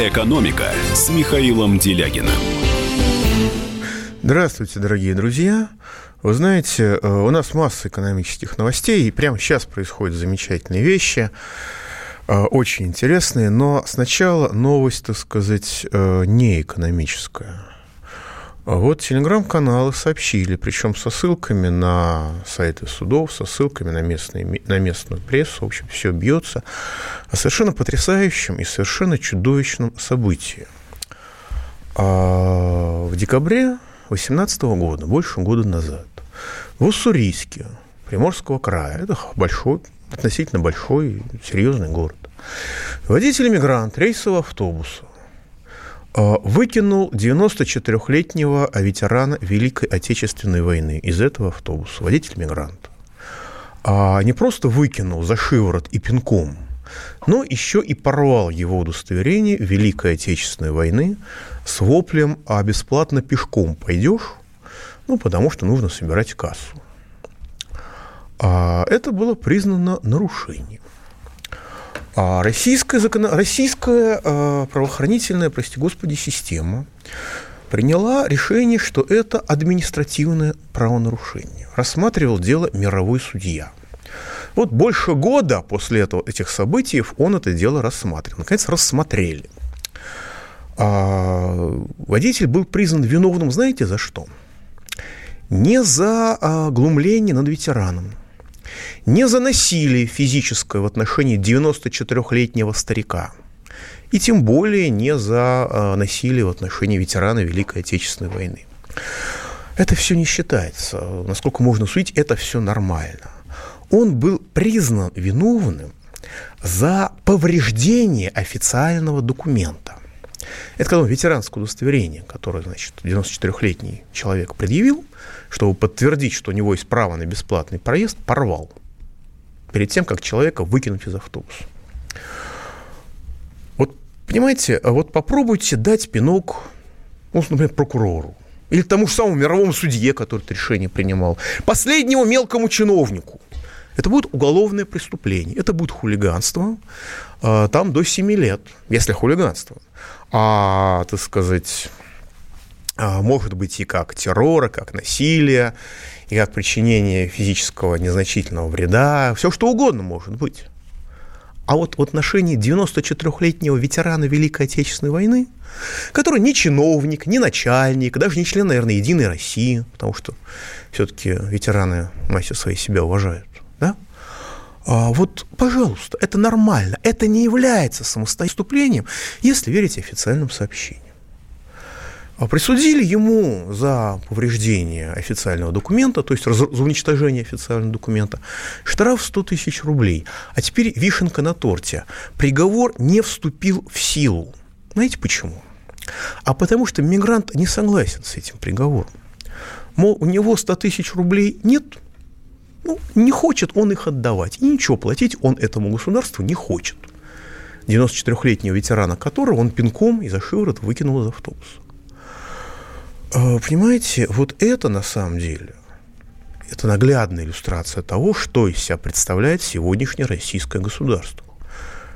«Экономика» с Михаилом Делягиным. Здравствуйте, дорогие друзья. Вы знаете, э, у нас масса экономических новостей, и прямо сейчас происходят замечательные вещи, э, очень интересные, но сначала новость, так сказать, э, не экономическая. А вот телеграм-каналы сообщили, причем со ссылками на сайты судов, со ссылками на, местные, на местную прессу, в общем, все бьется, о совершенно потрясающем и совершенно чудовищном событии. А в декабре 2018 года, больше года назад, в Уссурийске, Приморского края, это большой, относительно большой, серьезный город, водитель-мигрант рейсового автобуса выкинул 94-летнего ветерана Великой Отечественной войны из этого автобуса, водитель-мигрант. А не просто выкинул за шиворот и пинком, но еще и порвал его удостоверение Великой Отечественной войны с воплем «А бесплатно пешком пойдешь?» Ну, потому что нужно собирать кассу. А это было признано нарушением. А российская, закон... российская э, правоохранительная, прости господи, система приняла решение, что это административное правонарушение. Рассматривал дело мировой судья. Вот больше года после этого, этих событий он это дело рассматривал. Наконец, рассмотрели. А водитель был признан виновным, знаете, за что? Не за а, глумление над ветераном, не за насилие физическое в отношении 94-летнего старика, и тем более не за насилие в отношении ветерана Великой Отечественной войны. Это все не считается. Насколько можно судить, это все нормально. Он был признан виновным за повреждение официального документа. Это когда ветеранское удостоверение, которое, значит, 94-летний человек предъявил, чтобы подтвердить, что у него есть право на бесплатный проезд, порвал перед тем, как человека выкинуть из автобуса. Вот, понимаете, вот попробуйте дать пинок, ну, например, прокурору, или тому же самому мировому судье, который это решение принимал, последнему мелкому чиновнику. Это будет уголовное преступление, это будет хулиганство, а, там до 7 лет, если хулиганство. А, так сказать, а, может быть и как террора, как насилие, и как причинение физического незначительного вреда, все что угодно может быть. А вот в отношении 94-летнего ветерана Великой Отечественной войны, который не чиновник, не начальник, даже не член, наверное, Единой России, потому что все-таки ветераны массе своей себя уважают, да? А вот, пожалуйста, это нормально, это не является самостоятельным преступлением, если верить официальным сообщениям. А присудили ему за повреждение официального документа, то есть за уничтожение официального документа, штраф 100 тысяч рублей. А теперь вишенка на торте. Приговор не вступил в силу. Знаете почему? А потому что мигрант не согласен с этим приговором. Мол, у него 100 тысяч рублей нет, ну, не хочет он их отдавать. И ничего платить он этому государству не хочет. 94-летнего ветерана которого он пинком из-за шиворот выкинул из автобуса. А, понимаете, вот это на самом деле, это наглядная иллюстрация того, что из себя представляет сегодняшнее российское государство,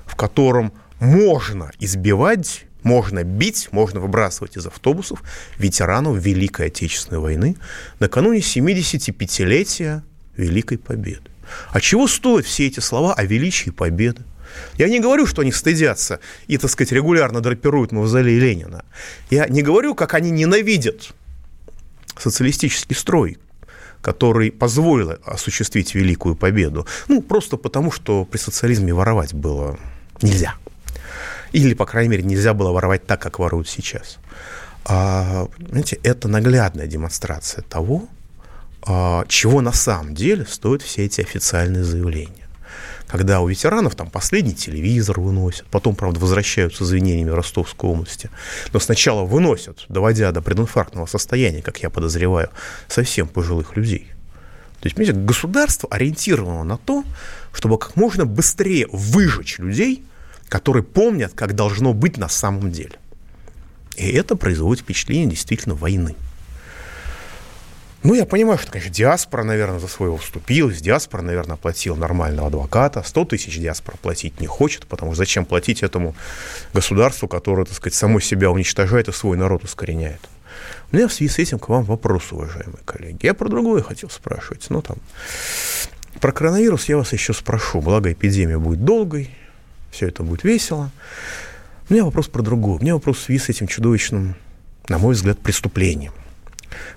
в котором можно избивать, можно бить, можно выбрасывать из автобусов ветеранов Великой Отечественной войны накануне 75-летия Великой Победы. А чего стоят все эти слова о величии победы? Я не говорю, что они стыдятся и, так сказать, регулярно драпируют мавзолей Ленина. Я не говорю, как они ненавидят социалистический строй, который позволил осуществить великую победу. Ну, просто потому, что при социализме воровать было нельзя. Или, по крайней мере, нельзя было воровать так, как воруют сейчас. А, знаете, это наглядная демонстрация того, а, чего на самом деле стоят все эти официальные заявления когда у ветеранов там последний телевизор выносят, потом, правда, возвращаются с извинениями в Ростовской области, но сначала выносят, доводя до прединфарктного состояния, как я подозреваю, совсем пожилых людей. То есть, понимаете, государство ориентировано на то, чтобы как можно быстрее выжечь людей, которые помнят, как должно быть на самом деле. И это производит впечатление действительно войны. Ну, я понимаю, что, конечно, диаспора, наверное, за своего вступилась, диаспора, наверное, платила нормального адвоката, 100 тысяч диаспора платить не хочет, потому что зачем платить этому государству, которое, так сказать, само себя уничтожает и свой народ ускореняет. У меня в связи с этим к вам вопрос, уважаемые коллеги. Я про другое хотел спрашивать, но там... Про коронавирус я вас еще спрошу, благо эпидемия будет долгой, все это будет весело. У меня вопрос про другое. У меня вопрос в связи с этим чудовищным, на мой взгляд, преступлением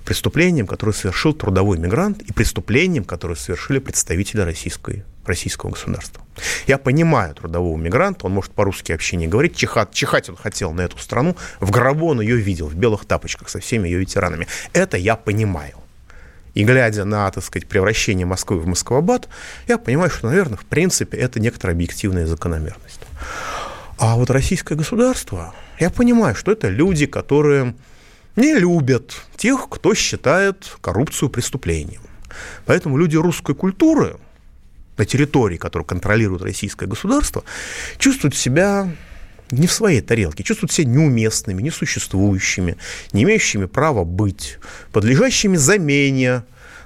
преступлением, которое совершил трудовой мигрант, и преступлением, которое совершили представители российской, российского государства. Я понимаю трудового мигранта, он может по-русски вообще не говорить, чихать, чихать он хотел на эту страну, в гробу он ее видел, в белых тапочках со всеми ее ветеранами. Это я понимаю. И глядя на, так сказать, превращение Москвы в Москвабад, я понимаю, что, наверное, в принципе, это некоторая объективная закономерность. А вот российское государство, я понимаю, что это люди, которые не любят тех, кто считает коррупцию преступлением. Поэтому люди русской культуры на территории, которую контролирует российское государство, чувствуют себя не в своей тарелке, чувствуют себя неуместными, несуществующими, не имеющими права быть, подлежащими замене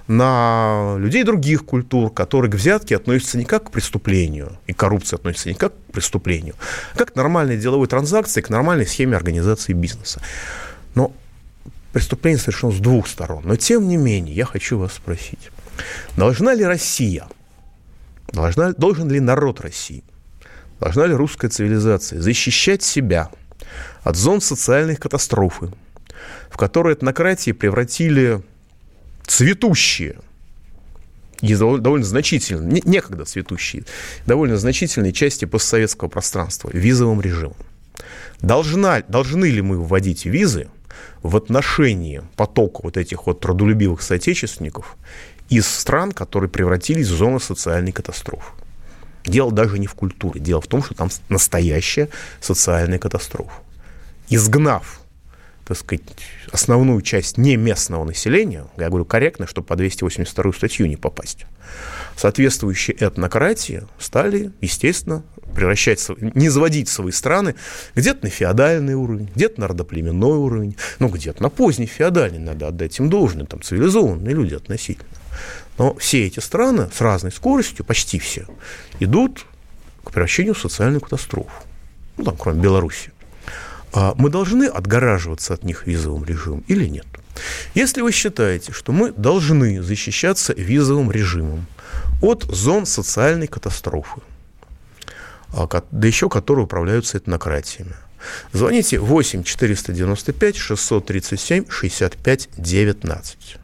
на людей других культур, которые к взятке относятся не как к преступлению, и коррупция относится не как к преступлению, а как к нормальной деловой транзакции, к нормальной схеме организации бизнеса. Но преступление совершено с двух сторон. Но тем не менее, я хочу вас спросить, должна ли Россия, должна, должен ли народ России, должна ли русская цивилизация защищать себя от зон социальной катастрофы, в которые этнократии превратили цветущие и довольно значительные, некогда цветущие, довольно значительные части постсоветского пространства визовым режимом. Должна, должны ли мы вводить визы – в отношении потока вот этих вот трудолюбивых соотечественников из стран, которые превратились в зону социальной катастрофы. Дело даже не в культуре, дело в том, что там настоящая социальная катастрофа. Изгнав, так сказать, основную часть не местного населения, я говорю корректно, чтобы по 282 статью не попасть, соответствующие этнократии стали, естественно, превращать, не заводить свои страны где-то на феодальный уровень, где-то на родоплеменной уровень, ну, где-то на поздний феодальный, надо отдать им должное, там цивилизованные люди относительно. Но все эти страны с разной скоростью, почти все, идут к превращению в социальную катастрофу. Ну, там, кроме Беларуси. А мы должны отгораживаться от них визовым режимом или нет? Если вы считаете, что мы должны защищаться визовым режимом от зон социальной катастрофы, а, да еще которые управляются этнократиями. Звоните 8 495 637 65 19.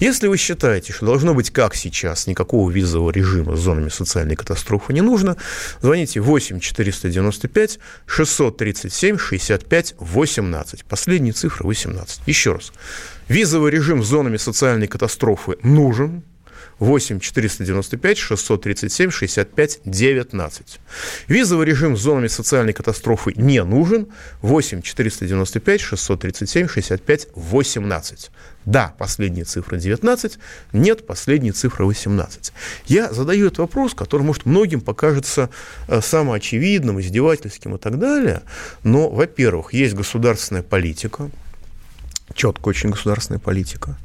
Если вы считаете, что должно быть как сейчас, никакого визового режима с зонами социальной катастрофы не нужно, звоните 8 495 637 65 18. Последняя цифра 18. Еще раз. Визовый режим с зонами социальной катастрофы нужен, 8 495 637 65 19. Визовый режим с зонами социальной катастрофы не нужен. 8 495 637 65 18. Да, последняя цифра 19, нет, последняя цифра 18. Я задаю этот вопрос, который, может, многим покажется э, самоочевидным, издевательским и так далее, но, во-первых, есть государственная политика, четкая очень государственная политика.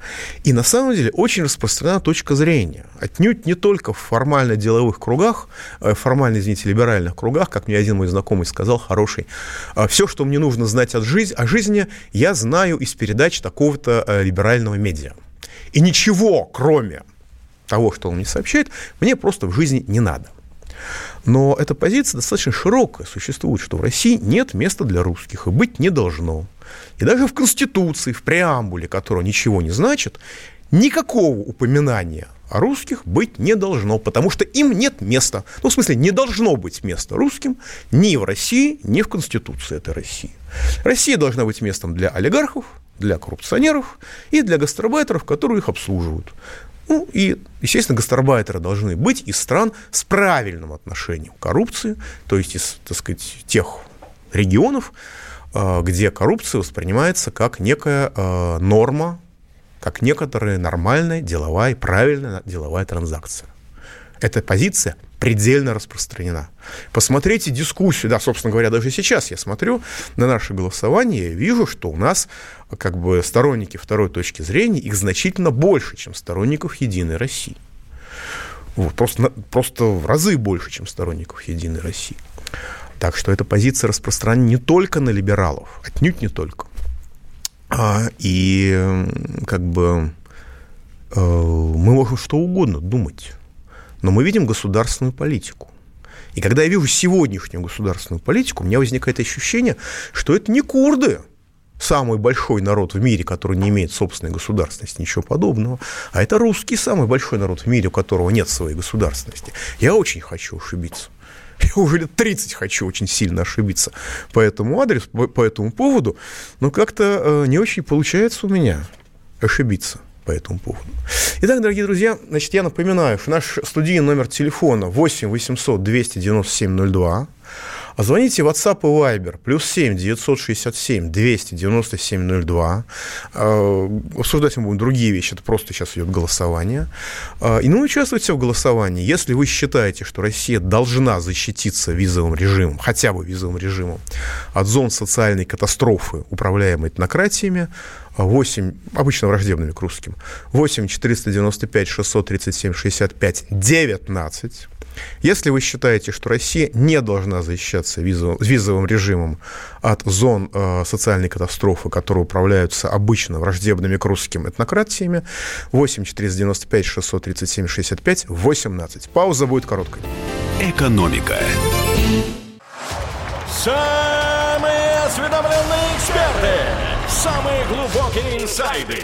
И на самом деле очень распространена точка зрения. Отнюдь не только в формально-деловых кругах, э, формально, извините, либеральных кругах, как мне один мой знакомый сказал, хороший, «А все, что мне нужно знать от жизни, о жизни, я знаю из передач такого-то э, либерального медиа. И ничего, кроме того, что он мне сообщает, мне просто в жизни не надо. Но эта позиция достаточно широкая. Существует, что в России нет места для русских и быть не должно. И даже в Конституции, в преамбуле, которая ничего не значит, никакого упоминания о русских быть не должно, потому что им нет места. Ну, в смысле, не должно быть места русским ни в России, ни в Конституции этой России. Россия должна быть местом для олигархов, для коррупционеров и для гастарбайтеров, которые их обслуживают. Ну, и, естественно, гастарбайтеры должны быть из стран с правильным отношением к коррупции, то есть из, так сказать, тех регионов, где коррупция воспринимается как некая э, норма, как некоторая нормальная деловая, правильная деловая транзакция. Эта позиция предельно распространена. Посмотрите дискуссию, да, собственно говоря, даже сейчас я смотрю на наше голосование, и вижу, что у нас как бы сторонники второй точки зрения, их значительно больше, чем сторонников «Единой России». Вот, просто, просто в разы больше, чем сторонников «Единой России». Так что эта позиция распространена не только на либералов, отнюдь не только. А, и как бы э, мы можем что угодно думать, но мы видим государственную политику. И когда я вижу сегодняшнюю государственную политику, у меня возникает ощущение, что это не курды, самый большой народ в мире, который не имеет собственной государственности, ничего подобного, а это русский самый большой народ в мире, у которого нет своей государственности. Я очень хочу ошибиться. Я уже лет 30 хочу очень сильно ошибиться по этому адресу, по этому поводу, но как-то э, не очень получается у меня ошибиться по этому поводу. Итак, дорогие друзья, значит, я напоминаю, что наш студийный номер телефона 8 800 297 02. А звоните в WhatsApp и Viber, плюс 7 967 297 02. Обсуждать мы будем другие вещи, это просто сейчас идет голосование. А, и ну, участвуйте в голосовании. Если вы считаете, что Россия должна защититься визовым режимом, хотя бы визовым режимом, от зон социальной катастрофы, управляемой этнократиями, 8, обычно враждебными к русским, 8 495 637 65 19. Если вы считаете, что Россия не должна защищаться визовым, визовым режимом от зон э, социальной катастрофы, которые управляются обычно враждебными к русским этнократиями, 8 495 637 65 18. Пауза будет короткой. Экономика. Самые осведомленные эксперты, самые глубокие инсайды,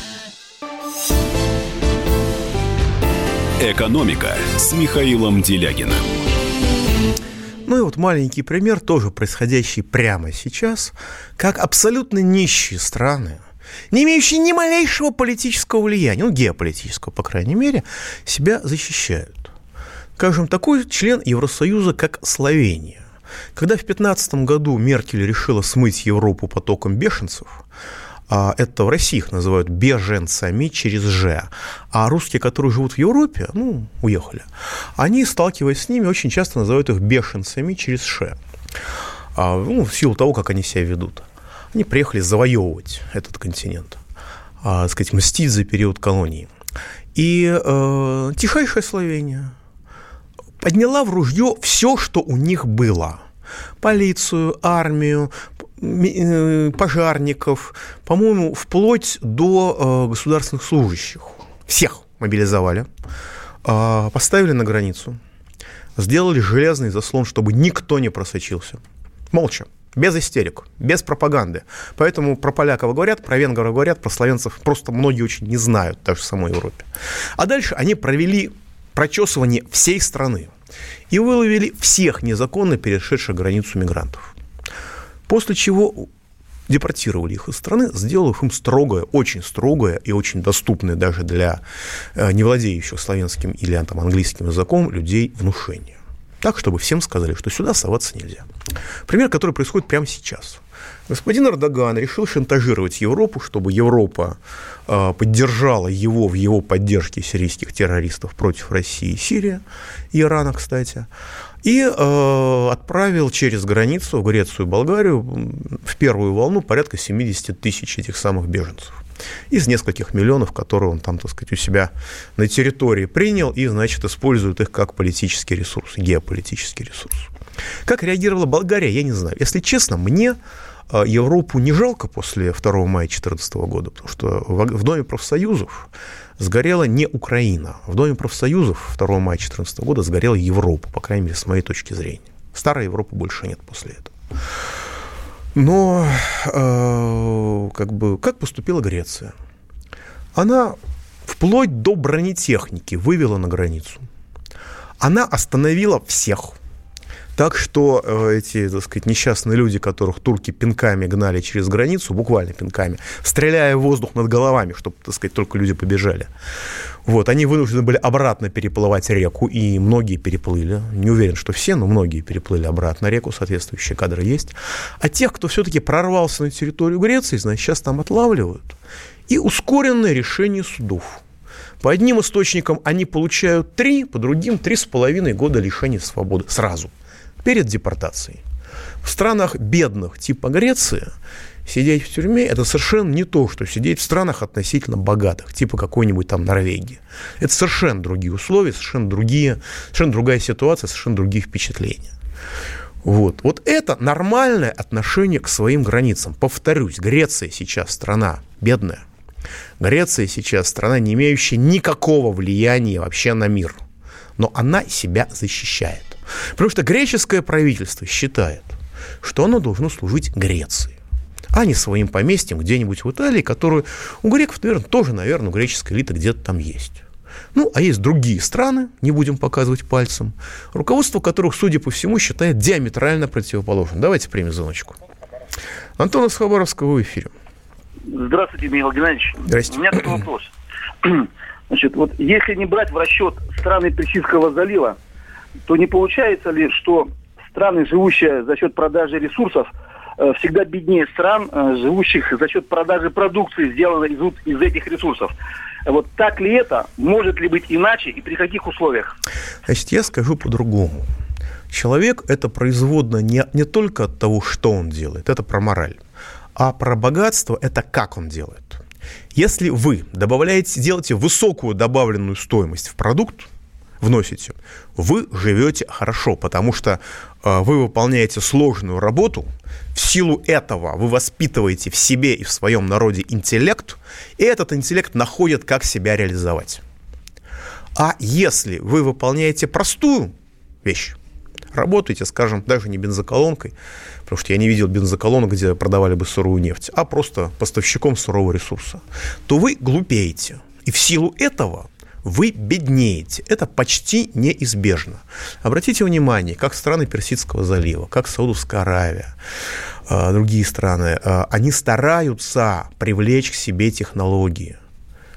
«Экономика» с Михаилом Делягиным. Ну и вот маленький пример, тоже происходящий прямо сейчас, как абсолютно нищие страны, не имеющие ни малейшего политического влияния, ну, геополитического, по крайней мере, себя защищают. Скажем, такой член Евросоюза, как Словения. Когда в 2015 году Меркель решила смыть Европу потоком бешенцев, это в России их называют беженцами через «ж». А русские, которые живут в Европе, ну, уехали, они, сталкиваясь с ними, очень часто называют их бешенцами через «ш». А, ну, в силу того, как они себя ведут. Они приехали завоевывать этот континент, а, сказать, мстить за период колонии. И э, тихайшая Словения подняла в ружье все, что у них было – полицию, армию, Э, пожарников, по-моему, вплоть до э, государственных служащих. Всех мобилизовали, а, поставили на границу, сделали железный заслон, чтобы никто не просочился. Молча. Без истерик, без пропаганды. Поэтому про поляков говорят, про венгров говорят, про славянцев просто многие очень не знают, даже в самой Европе. А дальше они провели прочесывание всей страны и выловили всех незаконно перешедших границу мигрантов. После чего депортировали их из страны, сделав им строгое, очень строгое и очень доступное даже для э, не владеющих славянским или там, английским языком людей внушение. Так, чтобы всем сказали, что сюда соваться нельзя. Пример, который происходит прямо сейчас. Господин Эрдоган решил шантажировать Европу, чтобы Европа э, поддержала его в его поддержке сирийских террористов против России Сирии, и Ирана, кстати и э, отправил через границу в Грецию и Болгарию в первую волну порядка 70 тысяч этих самых беженцев из нескольких миллионов, которые он там, так сказать, у себя на территории принял и, значит, использует их как политический ресурс, геополитический ресурс. Как реагировала Болгария, я не знаю. Если честно, мне Европу не жалко после 2 мая 2014 года, потому что в Доме профсоюзов сгорела не Украина. В Доме профсоюзов 2 мая 2014 года сгорела Европа, по крайней мере, с моей точки зрения. Старой Европы больше нет после этого. Но э, как, бы, как поступила Греция? Она вплоть до бронетехники вывела на границу. она остановила всех. Так что э, эти, так сказать, несчастные люди, которых турки пинками гнали через границу, буквально пинками, стреляя в воздух над головами, чтобы, так сказать, только люди побежали, вот, они вынуждены были обратно переплывать реку, и многие переплыли. Не уверен, что все, но многие переплыли обратно реку, соответствующие кадры есть. А тех, кто все-таки прорвался на территорию Греции, значит, сейчас там отлавливают. И ускоренное решение судов. По одним источникам они получают три, по другим три с половиной года лишения свободы сразу, перед депортацией. В странах бедных типа Греции сидеть в тюрьме – это совершенно не то, что сидеть в странах относительно богатых, типа какой-нибудь там Норвегии. Это совершенно другие условия, совершенно другие, совершенно другая ситуация, совершенно другие впечатления. Вот. вот это нормальное отношение к своим границам. Повторюсь, Греция сейчас страна бедная. Греция сейчас страна, не имеющая никакого влияния вообще на мир. Но она себя защищает. Потому что греческое правительство считает, что оно должно служить Греции а не своим поместьем где-нибудь в Италии, которую у греков, наверное, тоже, наверное, у греческой элиты где-то там есть. Ну, а есть другие страны, не будем показывать пальцем, руководство которых, судя по всему, считает диаметрально противоположным. Давайте примем звоночку. Антон из Хабаровского в эфире. Здравствуйте, Михаил Геннадьевич. Здравствуйте. У меня такой вопрос. Значит, вот если не брать в расчет страны Персидского залива, то не получается ли, что страны, живущие за счет продажи ресурсов, Э, всегда беднее стран, э, живущих за счет продажи продукции, сделанной из, из этих ресурсов. Вот так ли это? Может ли быть иначе и при каких условиях? Значит, я скажу по-другому. Человек – это производно не, не только от того, что он делает, это про мораль, а про богатство – это как он делает. Если вы добавляете, делаете высокую добавленную стоимость в продукт, вносите, вы живете хорошо, потому что э, вы выполняете сложную работу, в силу этого вы воспитываете в себе и в своем народе интеллект, и этот интеллект находит, как себя реализовать. А если вы выполняете простую вещь, работаете, скажем, даже не бензоколонкой, потому что я не видел бензоколонок, где продавали бы сырую нефть, а просто поставщиком сырого ресурса, то вы глупеете. И в силу этого вы беднеете. Это почти неизбежно. Обратите внимание, как страны Персидского залива, как Саудовская Аравия, а, другие страны, а, они стараются привлечь к себе технологии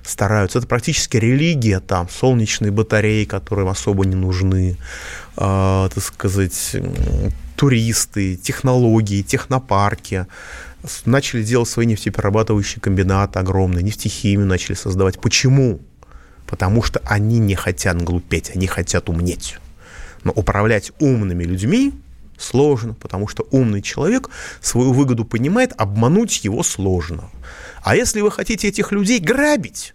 стараются. Это практически религия там, солнечные батареи, которые им особо не нужны, э, так сказать, туристы, технологии, технопарки. Начали делать свои нефтеперерабатывающие комбинаты огромные, нефтехимию начали создавать. Почему? Потому что они не хотят глупеть, они хотят умнеть. Но управлять умными людьми сложно, потому что умный человек свою выгоду понимает, обмануть его сложно. А если вы хотите этих людей грабить,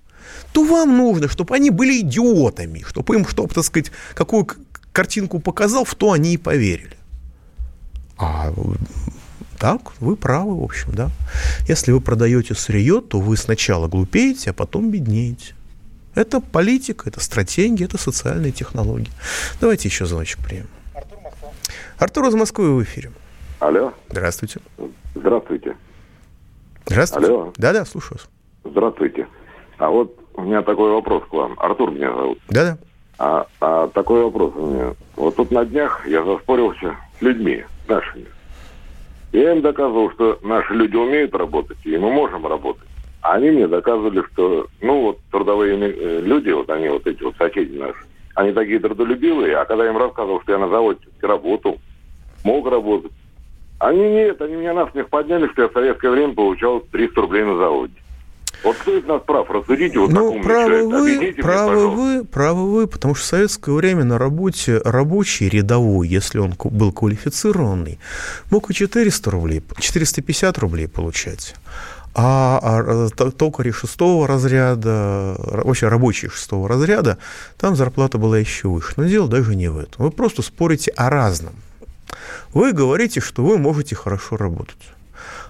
то вам нужно, чтобы они были идиотами, чтобы им, чтобы, так сказать, какую картинку показал, в то они и поверили. А так, вы правы, в общем, да. Если вы продаете сырье, то вы сначала глупеете, а потом беднеете. Это политика, это стратегия, это социальные технологии. Давайте еще звоночек примем. Артур Москва. Артур из Москвы в эфире. Алло. Здравствуйте. Здравствуйте. Здравствуйте. Алло. Да-да, слушаю вас. Здравствуйте. А вот у меня такой вопрос к вам. Артур меня зовут. Да-да. А, а такой вопрос у меня. Вот тут на днях я заспорился с людьми нашими. Я им доказывал, что наши люди умеют работать, и мы можем работать они мне доказывали, что, ну, вот трудовые э, люди, вот они, вот эти вот соседи наши, они такие трудолюбивые, а когда я им рассказывал, что я на заводе работал, мог работать, они нет, они меня на смех подняли, что я в советское время получал 300 рублей на заводе. Вот кто из нас прав? Рассудите вот ну, правы вы, Объясните правы мне, вы, правы вы, потому что в советское время на работе рабочий рядовой, если он был квалифицированный, мог и 400 рублей, 450 рублей получать. А, а токари шестого разряда, вообще рабочие шестого разряда, там зарплата была еще выше. Но дело даже не в этом. Вы просто спорите о разном. Вы говорите, что вы можете хорошо работать.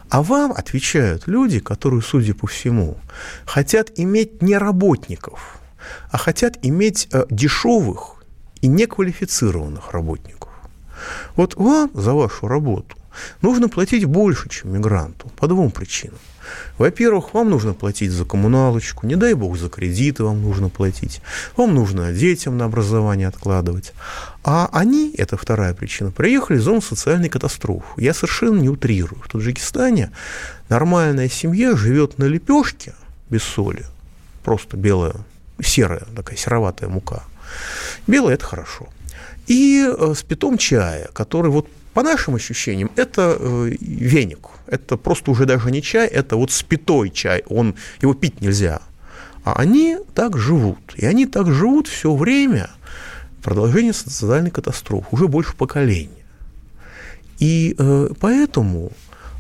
А вам отвечают люди, которые, судя по всему, хотят иметь не работников, а хотят иметь э, дешевых и неквалифицированных работников. Вот вам за вашу работу нужно платить больше, чем мигранту по двум причинам. Во-первых, вам нужно платить за коммуналочку, не дай бог за кредиты вам нужно платить, вам нужно детям на образование откладывать. А они, это вторая причина, приехали в зону социальной катастрофы. Я совершенно не утрирую. В Таджикистане нормальная семья живет на лепешке без соли, просто белая, серая, такая сероватая мука. Белая – это хорошо. И э, с питом чая, который вот по нашим ощущениям, это э, веник. Это просто уже даже не чай, это вот спитой чай. Он, его пить нельзя. А они так живут. И они так живут все время продолжение социальной катастрофы, уже больше поколения. И э, поэтому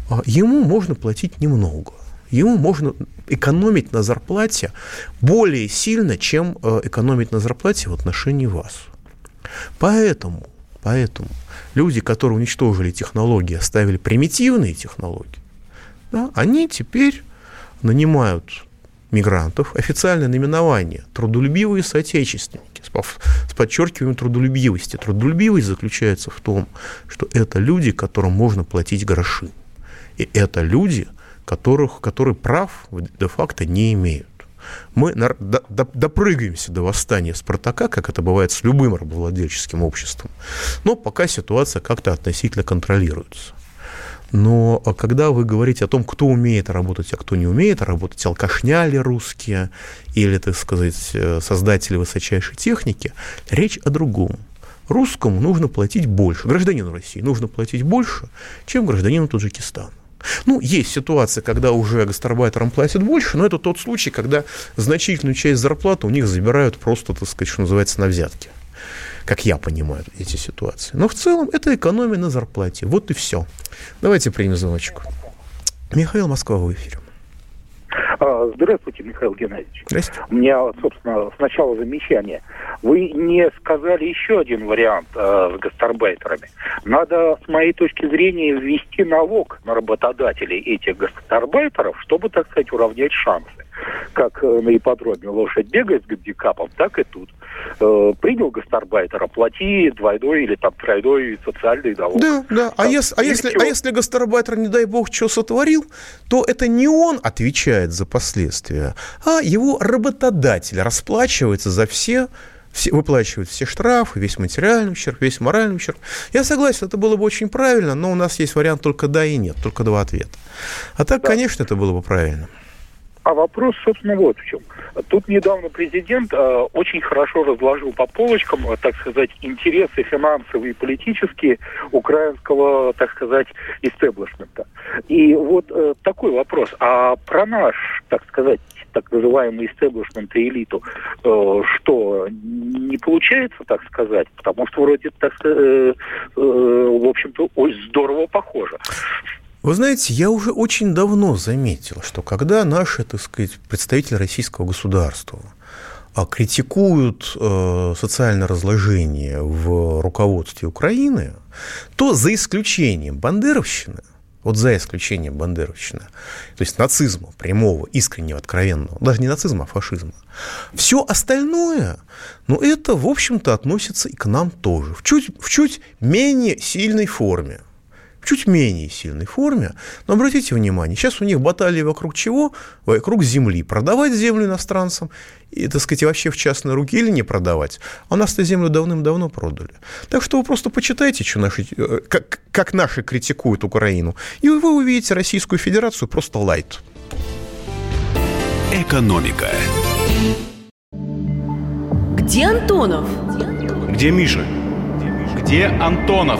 э, ему можно платить немного. Ему можно экономить на зарплате более сильно, чем э, экономить на зарплате в отношении вас. Поэтому, поэтому люди, которые уничтожили технологии, оставили примитивные технологии, да, они теперь нанимают мигрантов, официальное наименование – трудолюбивые соотечественники, с подчеркиванием трудолюбивости. Трудолюбивость заключается в том, что это люди, которым можно платить гроши. И это люди, которых, которые прав де-факто не имеют. Мы допрыгаемся до восстания Спартака, как это бывает с любым рабовладельческим обществом, но пока ситуация как-то относительно контролируется. Но а когда вы говорите о том, кто умеет работать, а кто не умеет работать, алкашня ли русские, или, так сказать, э, создатели высочайшей техники, речь о другом. Русскому нужно платить больше, гражданину России нужно платить больше, чем гражданину Таджикистана. Ну, есть ситуация, когда уже гастарбайтерам платят больше, но это тот случай, когда значительную часть зарплаты у них забирают просто, так сказать, что называется, на взятки как я понимаю эти ситуации. Но в целом это экономия на зарплате. Вот и все. Давайте примем звоночку. Михаил Москва в эфире. А, здравствуйте, Михаил Геннадьевич. Здравствуйте. У меня, собственно, сначала замечание. Вы не сказали еще один вариант э, с гастарбайтерами. Надо, с моей точки зрения, ввести налог на работодателей этих гастарбайтеров, чтобы, так сказать, уравнять шансы. Как э, на ипподроме лошадь бегает с гандикапом, так и тут. Э, принял гастарбайтера, плати двойной или там тройной социальный налог. Да, да. А, если, а, если, а если гастарбайтер, не дай бог, что сотворил, то это не он отвечает за последствия, а его работодатель расплачивается за все все, выплачивают все штрафы, весь материальный ущерб, весь моральный ущерб. Я согласен, это было бы очень правильно, но у нас есть вариант только да и нет, только два ответа. А так, да. конечно, это было бы правильно. А вопрос, собственно, вот в чем. Тут недавно президент э, очень хорошо разложил по полочкам, э, так сказать, интересы финансовые и политические украинского, так сказать, истеблишмента. И вот э, такой вопрос. А про наш, так сказать, так называемый истеблишмент и элиту, э, что не получается, так сказать, потому что вроде, так э, э, в общем-то, очень здорово похоже. Вы знаете, я уже очень давно заметил, что когда наши, так сказать, представители российского государства а, критикуют э, социальное разложение в руководстве Украины, то за исключением бандеровщины, вот за исключением бандеровщины, то есть нацизма прямого, искреннего, откровенного, даже не нацизма, а фашизма, все остальное, ну, это, в общем-то, относится и к нам тоже, в чуть, в чуть менее сильной форме в чуть менее сильной форме. Но обратите внимание, сейчас у них баталии вокруг чего? Вокруг земли. Продавать землю иностранцам и, так сказать, вообще в частные руки или не продавать. А нас-то землю давным-давно продали. Так что вы просто почитайте, что наши, э, как, как наши критикуют Украину, и вы увидите Российскую Федерацию просто лайт. Экономика. Где Антонов? Где Миша? Где Антонов?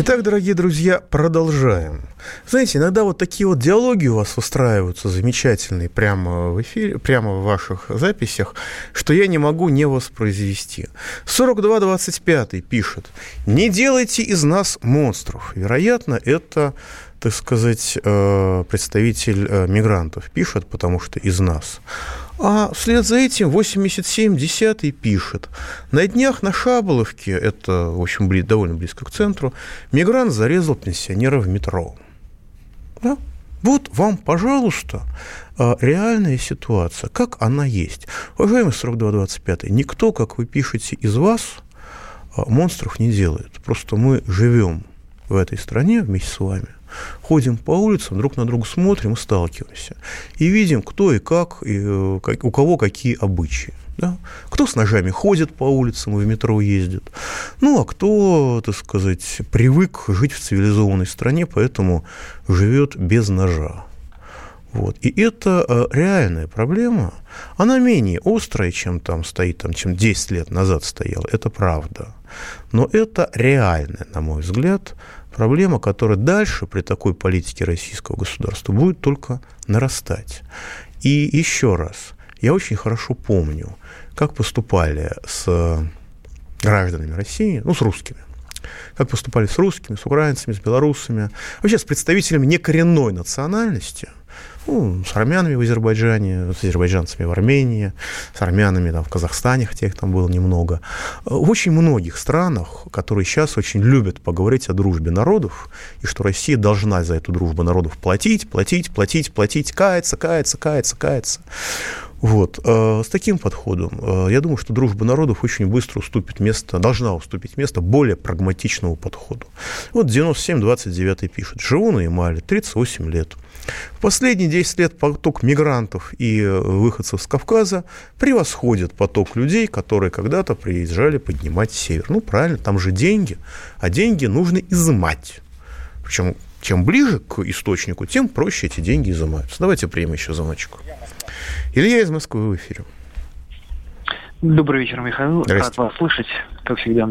Итак, дорогие друзья, продолжаем. Знаете, иногда вот такие вот диалоги у вас устраиваются замечательные прямо в эфире, прямо в ваших записях, что я не могу не воспроизвести. 4225 пишет, не делайте из нас монстров. Вероятно, это так сказать, э, представитель э, мигрантов пишет, потому что из нас. А вслед за этим 87 10 пишет. На днях на Шаболовке, это, в общем, довольно близко к центру, мигрант зарезал пенсионера в метро. Да? Вот вам, пожалуйста, э, реальная ситуация, как она есть. Уважаемый 4225, никто, как вы пишете, из вас монстров не делает. Просто мы живем в этой стране вместе с вами, ходим по улицам, друг на друга смотрим сталкиваемся. И видим, кто и как, и э, у кого какие обычаи. Да? Кто с ножами ходит по улицам и в метро ездит. Ну, а кто, так сказать, привык жить в цивилизованной стране, поэтому живет без ножа. Вот. И это э, реальная проблема. Она менее острая, чем там стоит, там, чем 10 лет назад стояла. Это правда. Но это реальная, на мой взгляд, проблема, которая дальше при такой политике российского государства будет только нарастать. И еще раз, я очень хорошо помню, как поступали с гражданами России, ну, с русскими, как поступали с русскими, с украинцами, с белорусами, вообще с представителями некоренной национальности – ну, с армянами в Азербайджане, с азербайджанцами в Армении, с армянами там, в Казахстане, хотя их там было немного. В очень многих странах, которые сейчас очень любят поговорить о дружбе народов, и что Россия должна за эту дружбу народов платить, платить, платить, платить, каяться, каяться, каяться, каяться. Вот. Э, с таким подходом, э, я думаю, что дружба народов очень быстро уступит место, должна уступить место более прагматичному подходу. Вот 97-29 пишет. Живу на Ямале, 38 лет. В последние 10 лет поток мигрантов и э, выходцев с Кавказа превосходит поток людей, которые когда-то приезжали поднимать север. Ну, правильно, там же деньги, а деньги нужно изымать. Причем чем ближе к источнику, тем проще эти деньги изымаются. Давайте примем еще звоночек. Илья из Москвы в эфире. Добрый вечер, Михаил. Рад вас слышать, как всегда.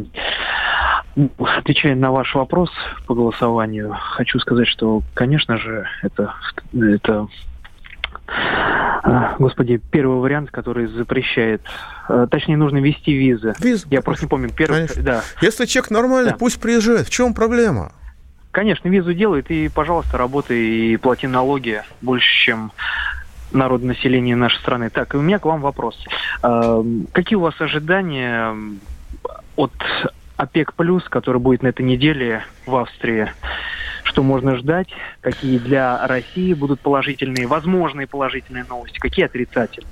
Отвечая на ваш вопрос по голосованию, хочу сказать, что, конечно же, это, это а, Господи, первый вариант, который запрещает, а, точнее, нужно ввести визы. Визы? Я просто не помню. Первый, да. Если человек нормальный, да. пусть приезжает. В чем проблема? Конечно, визу делает, и, пожалуйста, работай и плати налоги больше, чем народонаселение нашей страны. Так, и у меня к вам вопрос. А, какие у вас ожидания от ОПЕК+, плюс, который будет на этой неделе в Австрии. Что можно ждать? Какие для России будут положительные, возможные положительные новости? Какие отрицательные?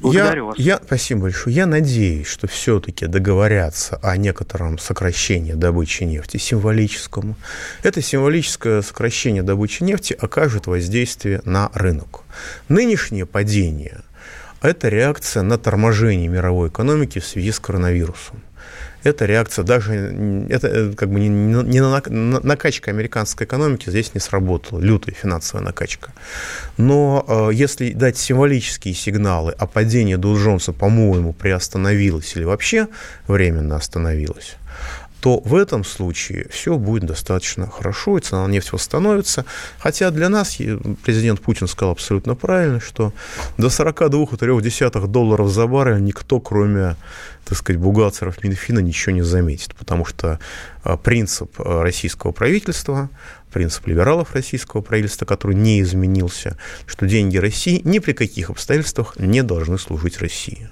Благодарю я, вас. Я, спасибо большое. Я надеюсь, что все-таки договорятся о некотором сокращении добычи нефти, символическому. Это символическое сокращение добычи нефти окажет воздействие на рынок. Нынешнее падение – это реакция на торможение мировой экономики в связи с коронавирусом эта реакция даже, это э, как бы не, не на, накачка американской экономики здесь не сработала, лютая финансовая накачка. Но э, если дать символические сигналы, а падение Доу Джонса, по-моему, приостановилось или вообще временно остановилось, то в этом случае все будет достаточно хорошо, и цена на нефть восстановится. Хотя для нас президент Путин сказал абсолютно правильно, что до 42,3 долларов за баррель никто, кроме так сказать, бухгалтеров Минфина ничего не заметит, потому что а, принцип а, российского правительства, принцип либералов российского правительства, который не изменился, что деньги России ни при каких обстоятельствах не должны служить России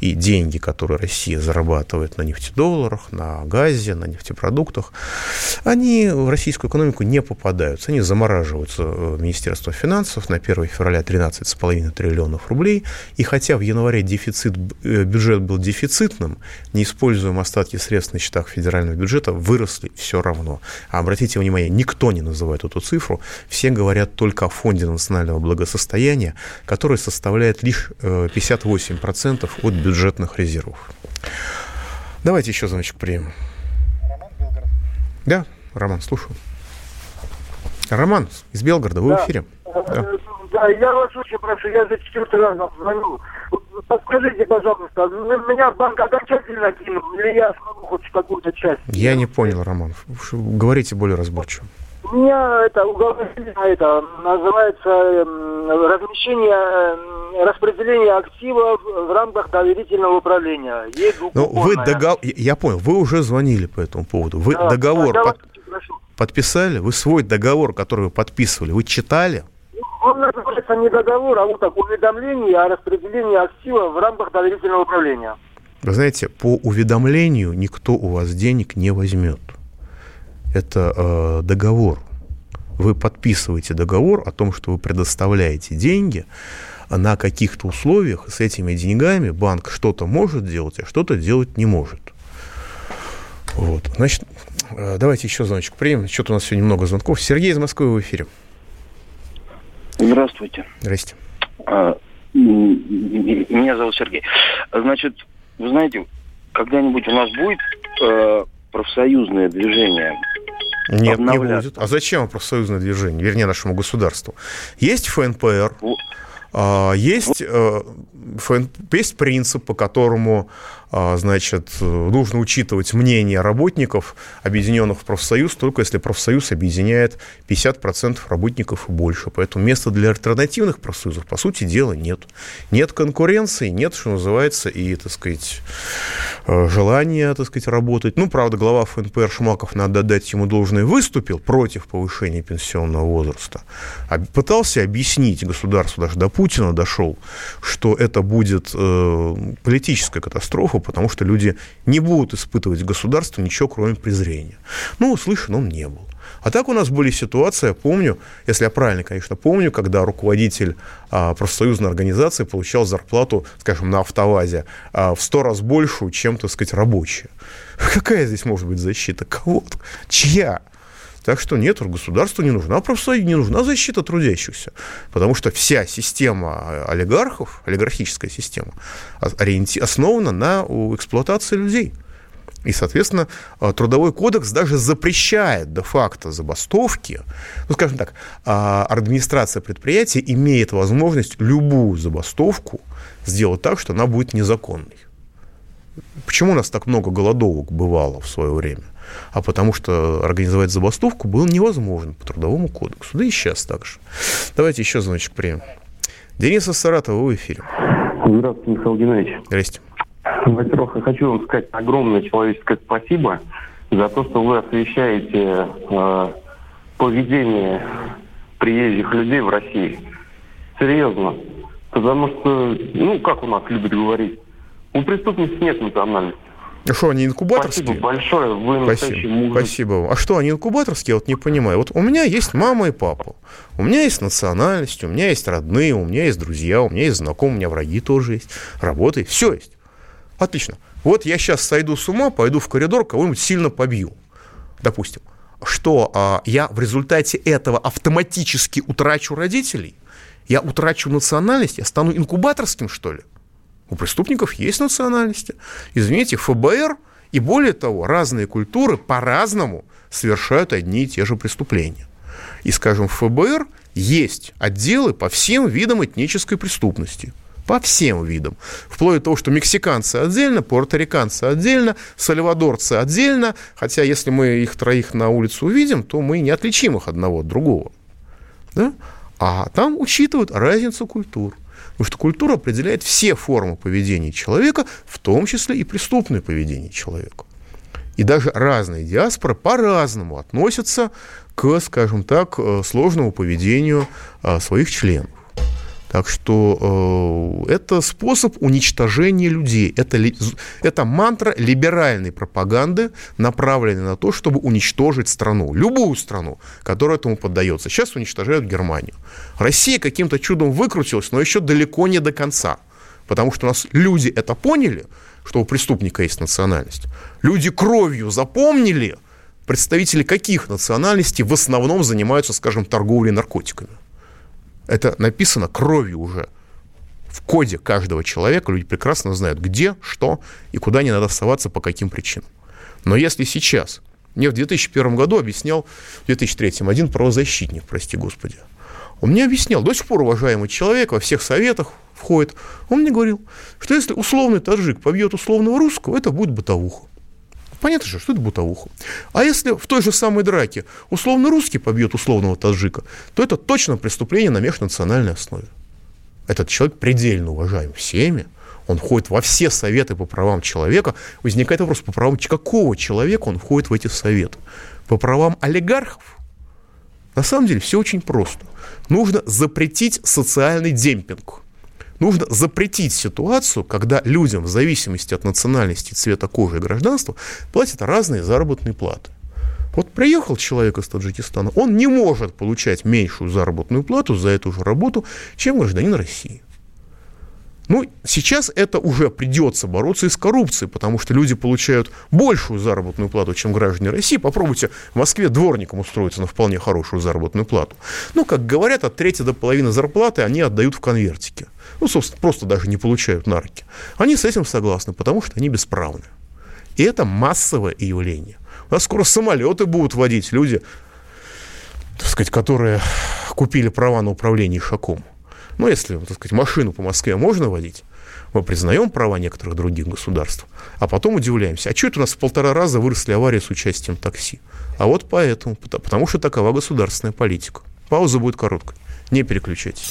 и деньги, которые Россия зарабатывает на нефтедолларах, на газе, на нефтепродуктах, они в российскую экономику не попадаются. Они замораживаются в Министерство финансов на 1 февраля 13,5 триллионов рублей. И хотя в январе дефицит, э, бюджет был дефицитным, неиспользуемые остатки средств на счетах федерального бюджета выросли все равно. А обратите внимание, никто не называет эту цифру, все говорят только о фонде национального благосостояния, который составляет лишь 58% э, от бюджетных резервов. Давайте еще звоночек примем. Роман Белгород. Да, Роман, слушаю. Роман из Белгорода, вы да. в эфире. Да. да, я вас очень прошу, я за четвертый раз вам звоню. Подскажите, пожалуйста, меня банк окончательно кинул, или я смогу хоть какую-то часть? Я не понял, Роман. Говорите более разборчиво. У меня это уголовное это называется размещение, э, распределение активов в рамках доверительного управления. Ну, вы договор, я понял, вы уже звонили по этому поводу. Вы да, договор, да, под... подписали? Вы свой договор, который вы подписывали, вы читали? Он называется не договор, а вот так уведомление о распределении актива в рамках доверительного управления. Вы знаете, по уведомлению никто у вас денег не возьмет. Это э, договор. Вы подписываете договор о том, что вы предоставляете деньги на каких-то условиях. С этими деньгами банк что-то может делать, а что-то делать не может. Вот. Значит, э, давайте еще звоночек примем. Что-то у нас сегодня много звонков. Сергей из Москвы в эфире. Здравствуйте. Здрасте. А, меня зовут Сергей. Значит, вы знаете, когда-нибудь у нас будет э, профсоюзное движение? Нет, не будет. А зачем профсоюзное движение, вернее, нашему государству? Есть ФНПР, а, есть, э, есть принцип, по которому значит, нужно учитывать мнение работников, объединенных в профсоюз, только если профсоюз объединяет 50% работников и больше. Поэтому места для альтернативных профсоюзов, по сути дела, нет. Нет конкуренции, нет, что называется, и, так сказать, э, желания, так сказать, работать. Ну, правда, глава ФНПР Шмаков, надо дать ему должное, выступил против повышения пенсионного возраста. Пытался объяснить государству, даже до Путина дошел, что это будет э, политическая катастрофа, потому что люди не будут испытывать государство ничего, кроме презрения. Ну, услышан он не был. А так у нас были ситуации, я помню, если я правильно, конечно, помню, когда руководитель а, профсоюзной организации получал зарплату, скажем, на автовазе а, в сто раз большую, чем, так сказать, рабочая. Какая здесь может быть защита? Кого? Чья? Так что нет, государству не нужна профсоюз, не нужна защита трудящихся, потому что вся система олигархов, олигархическая система, основана на эксплуатации людей. И, соответственно, э, Трудовой кодекс даже запрещает де-факто забастовки. Ну, скажем так, а, администрация предприятия имеет возможность любую забастовку сделать так, что она будет незаконной. Почему у нас так много голодовок бывало в свое время? А потому что организовать забастовку было невозможно по Трудовому кодексу. Да и сейчас так же. Давайте еще звоночек примем. Денис из Саратова, вы в эфире. Здравствуйте, Михаил Геннадьевич. Здрасте. Во-первых, я хочу вам сказать огромное человеческое спасибо за то, что вы освещаете э, поведение приезжих людей в России. Серьезно. Потому что, ну, как у нас любят говорить, у преступности нет национальности. А что, они инкубаторские? Спасибо большое, вы Спасибо. Спасибо вам. А что, они инкубаторские? Я вот не понимаю. Вот у меня есть мама и папа. У меня есть национальность, у меня есть родные, у меня есть друзья, у меня есть знакомые, у меня враги тоже есть, работы, все есть. Отлично. Вот я сейчас сойду с ума, пойду в коридор, кого-нибудь сильно побью. Допустим. Что а, я в результате этого автоматически утрачу родителей? Я утрачу национальность? Я стану инкубаторским, что ли? У преступников есть национальности. Извините, ФБР и более того, разные культуры по-разному совершают одни и те же преступления. И, скажем, в ФБР есть отделы по всем видам этнической преступности. По всем видам. Вплоть до того, что мексиканцы отдельно, пуэрториканцы отдельно, сальвадорцы отдельно. Хотя, если мы их троих на улице увидим, то мы не отличим их одного от другого. Да? А там учитывают разницу культур. Потому что культура определяет все формы поведения человека, в том числе и преступное поведение человека. И даже разные диаспоры по-разному относятся к, скажем так, э, сложному поведению э, своих членов. Так что э, это способ уничтожения людей. Это, это мантра либеральной пропаганды, направленная на то, чтобы уничтожить страну. Любую страну, которая этому поддается. Сейчас уничтожают Германию. Россия каким-то чудом выкрутилась, но еще далеко не до конца. Потому что у нас люди это поняли, что у преступника есть национальность. Люди кровью запомнили, представители каких национальностей в основном занимаются, скажем, торговлей наркотиками. Это написано кровью уже. В коде каждого человека люди прекрасно знают, где, что и куда не надо оставаться, по каким причинам. Но если сейчас, мне в 2001 году объяснял, в 2003 один правозащитник, прости господи, он мне объяснял, до сих пор уважаемый человек во всех советах входит, он мне говорил, что если условный таджик побьет условного русского, это будет бытовуха. Понятно же, что это бутовуха. А если в той же самой драке условно русский побьет условного таджика, то это точно преступление на межнациональной основе. Этот человек предельно уважаем всеми, он входит во все советы по правам человека. Возникает вопрос, по правам какого человека он входит в эти советы? По правам олигархов? На самом деле все очень просто. Нужно запретить социальный демпинг. Нужно запретить ситуацию, когда людям в зависимости от национальности, цвета кожи и гражданства платят разные заработные платы. Вот приехал человек из Таджикистана, он не может получать меньшую заработную плату за эту же работу, чем гражданин России. Ну, сейчас это уже придется бороться и с коррупцией, потому что люди получают большую заработную плату, чем граждане России. Попробуйте в Москве дворником устроиться на вполне хорошую заработную плату. Ну, как говорят, от трети до половины зарплаты они отдают в конвертике. Ну, собственно, просто даже не получают на руки. Они с этим согласны, потому что они бесправны. И это массовое явление. У нас скоро самолеты будут водить люди, так сказать, которые купили права на управление Ишаком. Ну, если, так сказать, машину по Москве можно водить, мы признаем права некоторых других государств, а потом удивляемся, а что это у нас в полтора раза выросли аварии с участием такси? А вот поэтому, потому что такова государственная политика. Пауза будет короткой. Не переключайтесь.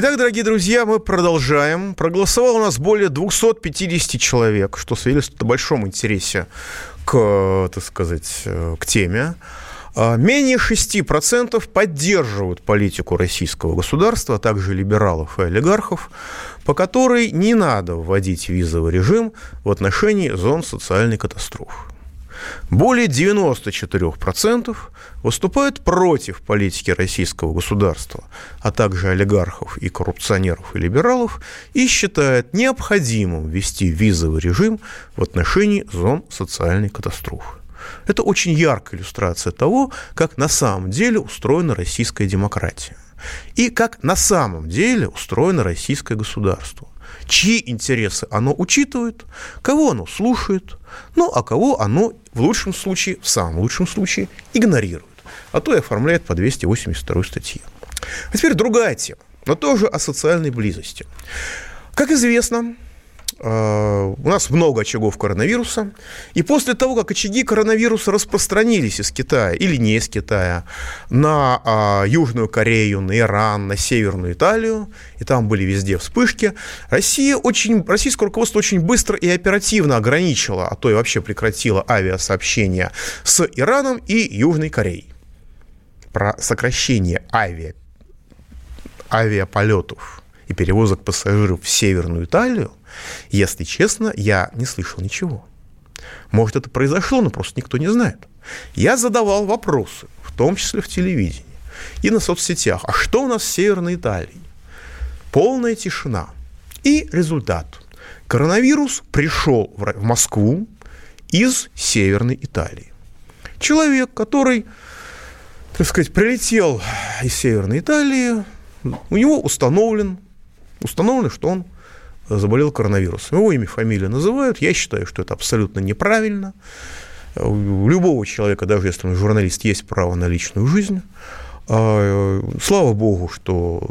Итак, дорогие друзья, мы продолжаем. Проголосовало у нас более 250 человек, что свидетельствует о большом интересе к, так сказать, к теме. А, менее 6% поддерживают политику российского государства, а также либералов и олигархов, по которой не надо вводить визовый режим в отношении зон социальной катастрофы. Более 94% выступают против политики российского государства, а также олигархов и коррупционеров и либералов, и считают необходимым ввести визовый режим в отношении зон социальной катастрофы. Это очень яркая иллюстрация того, как на самом деле устроена российская демократия. И как на самом деле устроено российское государство. Чьи интересы оно учитывает, кого оно слушает, ну а кого оно в лучшем случае, в самом лучшем случае, игнорирует. А то и оформляет по 282 статье. А теперь другая тема, но тоже о социальной близости. Как известно, Э, у нас много очагов коронавируса. И после того, как очаги коронавируса распространились из Китая или не из Китая на а, Южную Корею, на Иран, на Северную Италию, и там были везде вспышки, Россия очень, российское руководство очень быстро и оперативно ограничило, а то и вообще прекратило авиасообщения с Ираном и Южной Кореей. Про сокращение авиа, авиаполетов и перевозок пассажиров в Северную Италию если честно, я не слышал ничего. Может, это произошло, но просто никто не знает. Я задавал вопросы, в том числе в телевидении и на соцсетях. А что у нас в Северной Италии? Полная тишина. И результат. Коронавирус пришел в Москву из Северной Италии. Человек, который, так сказать, прилетел из Северной Италии, у него установлен, установлено, что он заболел коронавирусом. Его имя, фамилия называют. Я считаю, что это абсолютно неправильно. У любого человека, даже если он журналист, есть право на личную жизнь. А, слава богу, что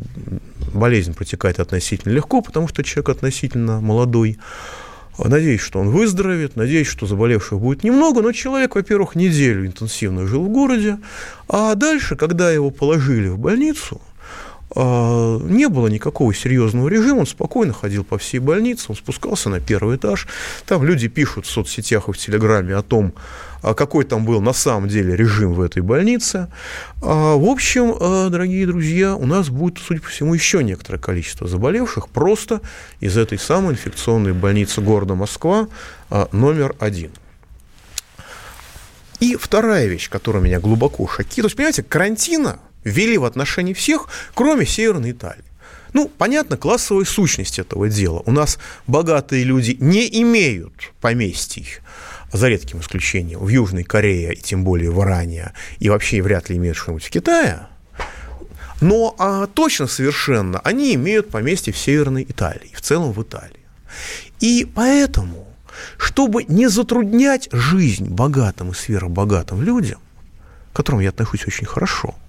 болезнь протекает относительно легко, потому что человек относительно молодой. Надеюсь, что он выздоровеет, надеюсь, что заболевших будет немного, но человек, во-первых, неделю интенсивно жил в городе, а дальше, когда его положили в больницу, не было никакого серьезного режима, он спокойно ходил по всей больнице, он спускался на первый этаж, там люди пишут в соцсетях и в Телеграме о том, а, какой там был на самом деле режим в этой больнице. А, в общем, дорогие друзья, у нас будет, судя по всему, еще некоторое количество заболевших просто из этой самой инфекционной больницы города Москва номер один. И вторая вещь, которая меня глубоко шокирует. То есть, понимаете, карантина ввели в отношении всех, кроме Северной Италии. Ну, понятно, классовая сущность этого дела. У нас богатые люди не имеют поместий, за редким исключением, в Южной Корее, и тем более в Иране, и вообще вряд ли имеют что-нибудь в Китае. Но а, точно совершенно они имеют поместье в Северной Италии, в целом в Италии. И поэтому, чтобы не затруднять жизнь богатым и сверхбогатым людям, к которым я отношусь очень хорошо –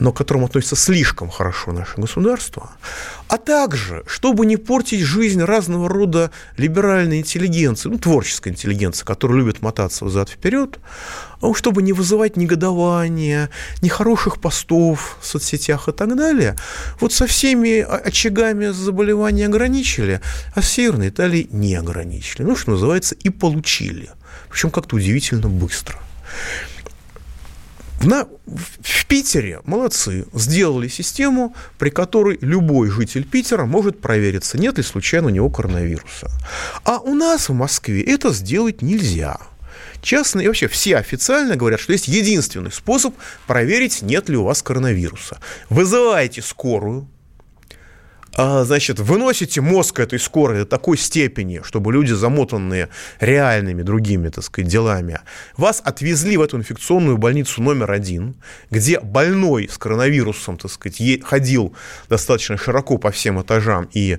но к которому относится слишком хорошо наше государство, а также, чтобы не портить жизнь разного рода либеральной интеллигенции, ну, творческой интеллигенции, которая любит мотаться взад-вперед, а чтобы не вызывать негодования, нехороших постов в соцсетях и так далее, вот со всеми очагами заболевания ограничили, а с Северной Италии не ограничили. Ну, что называется, и получили. Причем как-то удивительно быстро. На, в Питере молодцы, сделали систему, при которой любой житель Питера может провериться, нет ли случайно у него коронавируса. А у нас в Москве это сделать нельзя. Частные, и вообще все официально говорят, что есть единственный способ проверить, нет ли у вас коронавируса. Вызываете скорую, значит, выносите мозг этой скорой до такой степени, чтобы люди, замотанные реальными другими, так сказать, делами, вас отвезли в эту инфекционную больницу номер один, где больной с коронавирусом, так сказать, ходил достаточно широко по всем этажам и,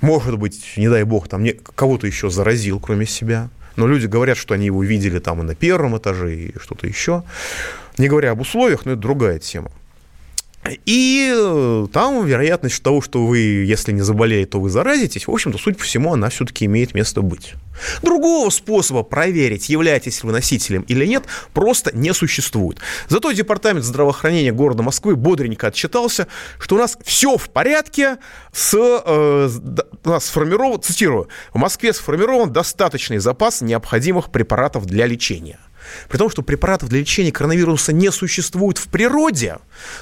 может быть, не дай бог, там кого-то еще заразил, кроме себя. Но люди говорят, что они его видели там и на первом этаже, и что-то еще. Не говоря об условиях, но это другая тема. И э, там вероятность того, что вы, если не заболеете, то вы заразитесь, в общем-то, судя по всему, она все-таки имеет место быть. Другого способа проверить, являетесь вы носителем или нет, просто не существует. Зато Департамент здравоохранения города Москвы бодренько отчитался, что у нас все в порядке с, э, у нас сформирован, цитирую, в Москве сформирован достаточный запас необходимых препаратов для лечения. При том, что препаратов для лечения коронавируса не существует в природе,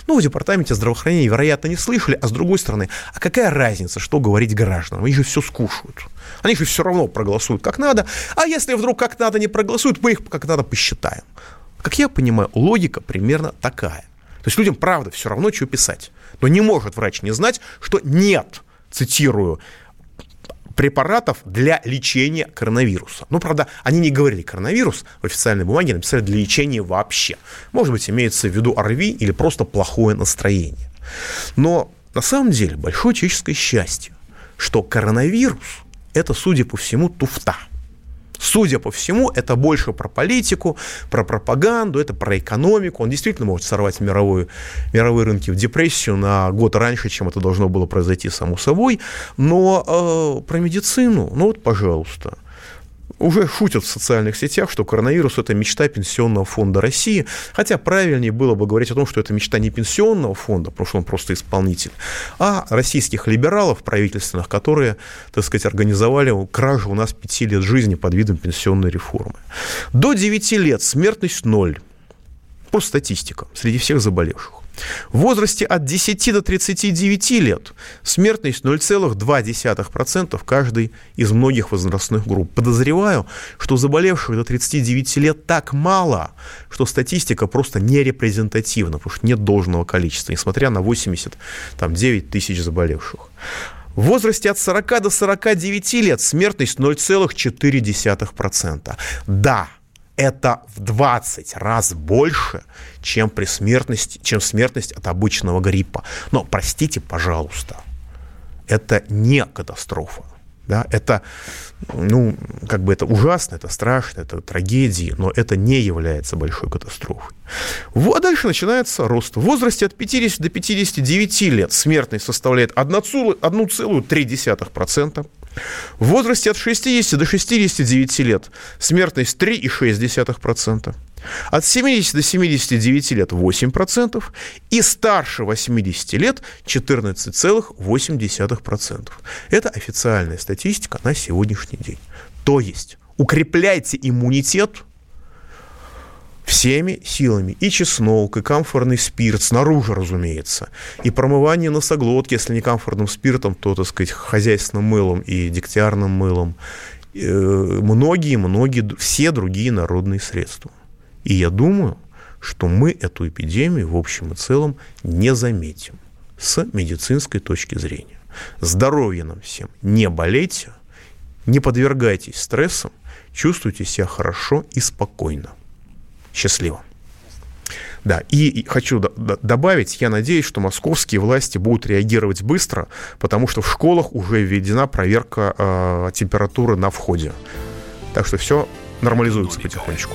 ну, в департаменте здравоохранения, вероятно, не слышали, а с другой стороны, а какая разница, что говорить гражданам? Они же все скушают. Они же все равно проголосуют как надо, а если вдруг как надо не проголосуют, мы их как надо посчитаем. Как я понимаю, логика примерно такая. То есть людям, правда, все равно, что писать. Но не может врач не знать, что нет, цитирую, препаратов для лечения коронавируса. Ну, правда, они не говорили коронавирус в официальной бумаге, написали для лечения вообще. Может быть, имеется в виду ОРВИ или просто плохое настроение. Но на самом деле большое человеческое счастье, что коронавирус – это, судя по всему, туфта – Судя по всему, это больше про политику, про пропаганду, это про экономику. Он действительно может сорвать мировую, мировые рынки в депрессию на год раньше, чем это должно было произойти само собой. Но э, про медицину, ну вот, пожалуйста уже шутят в социальных сетях, что коронавирус – это мечта Пенсионного фонда России, хотя правильнее было бы говорить о том, что это мечта не Пенсионного фонда, потому что он просто исполнитель, а российских либералов правительственных, которые, так сказать, организовали кражу у нас пяти лет жизни под видом пенсионной реформы. До 9 лет смертность ноль. Просто статистика среди всех заболевших. В возрасте от 10 до 39 лет смертность 0,2% каждой из многих возрастных групп. Подозреваю, что заболевших до 39 лет так мало, что статистика просто не репрезентативна, потому что нет должного количества, несмотря на 89 тысяч заболевших. В возрасте от 40 до 49 лет смертность 0,4%. Да, это в 20 раз больше, чем, при смертности, чем смертность от обычного гриппа. Но, простите, пожалуйста, это не катастрофа. Да, это, ну, как бы это ужасно, это страшно, это трагедия, но это не является большой катастрофой. А дальше начинается рост. В возрасте от 50 до 59 лет смертность составляет 1,3%. В возрасте от 60 до 69 лет смертность 3,6%. От 70 до 79 лет 8%. И старше 80 лет 14,8%. Это официальная статистика на сегодняшний день. То есть укрепляйте иммунитет – всеми силами. И чеснок, и камфорный спирт, снаружи, разумеется. И промывание носоглотки, если не камфорным спиртом, то, так сказать, хозяйственным мылом и дегтярным мылом. Многие-многие, э, все другие народные средства. И я думаю, что мы эту эпидемию в общем и целом не заметим с медицинской точки зрения. Здоровья нам всем. Не болейте, не подвергайтесь стрессам, чувствуйте себя хорошо и спокойно. Счастливо. Да, и хочу добавить, я надеюсь, что московские власти будут реагировать быстро, потому что в школах уже введена проверка э, температуры на входе. Так что все нормализуется потихонечку.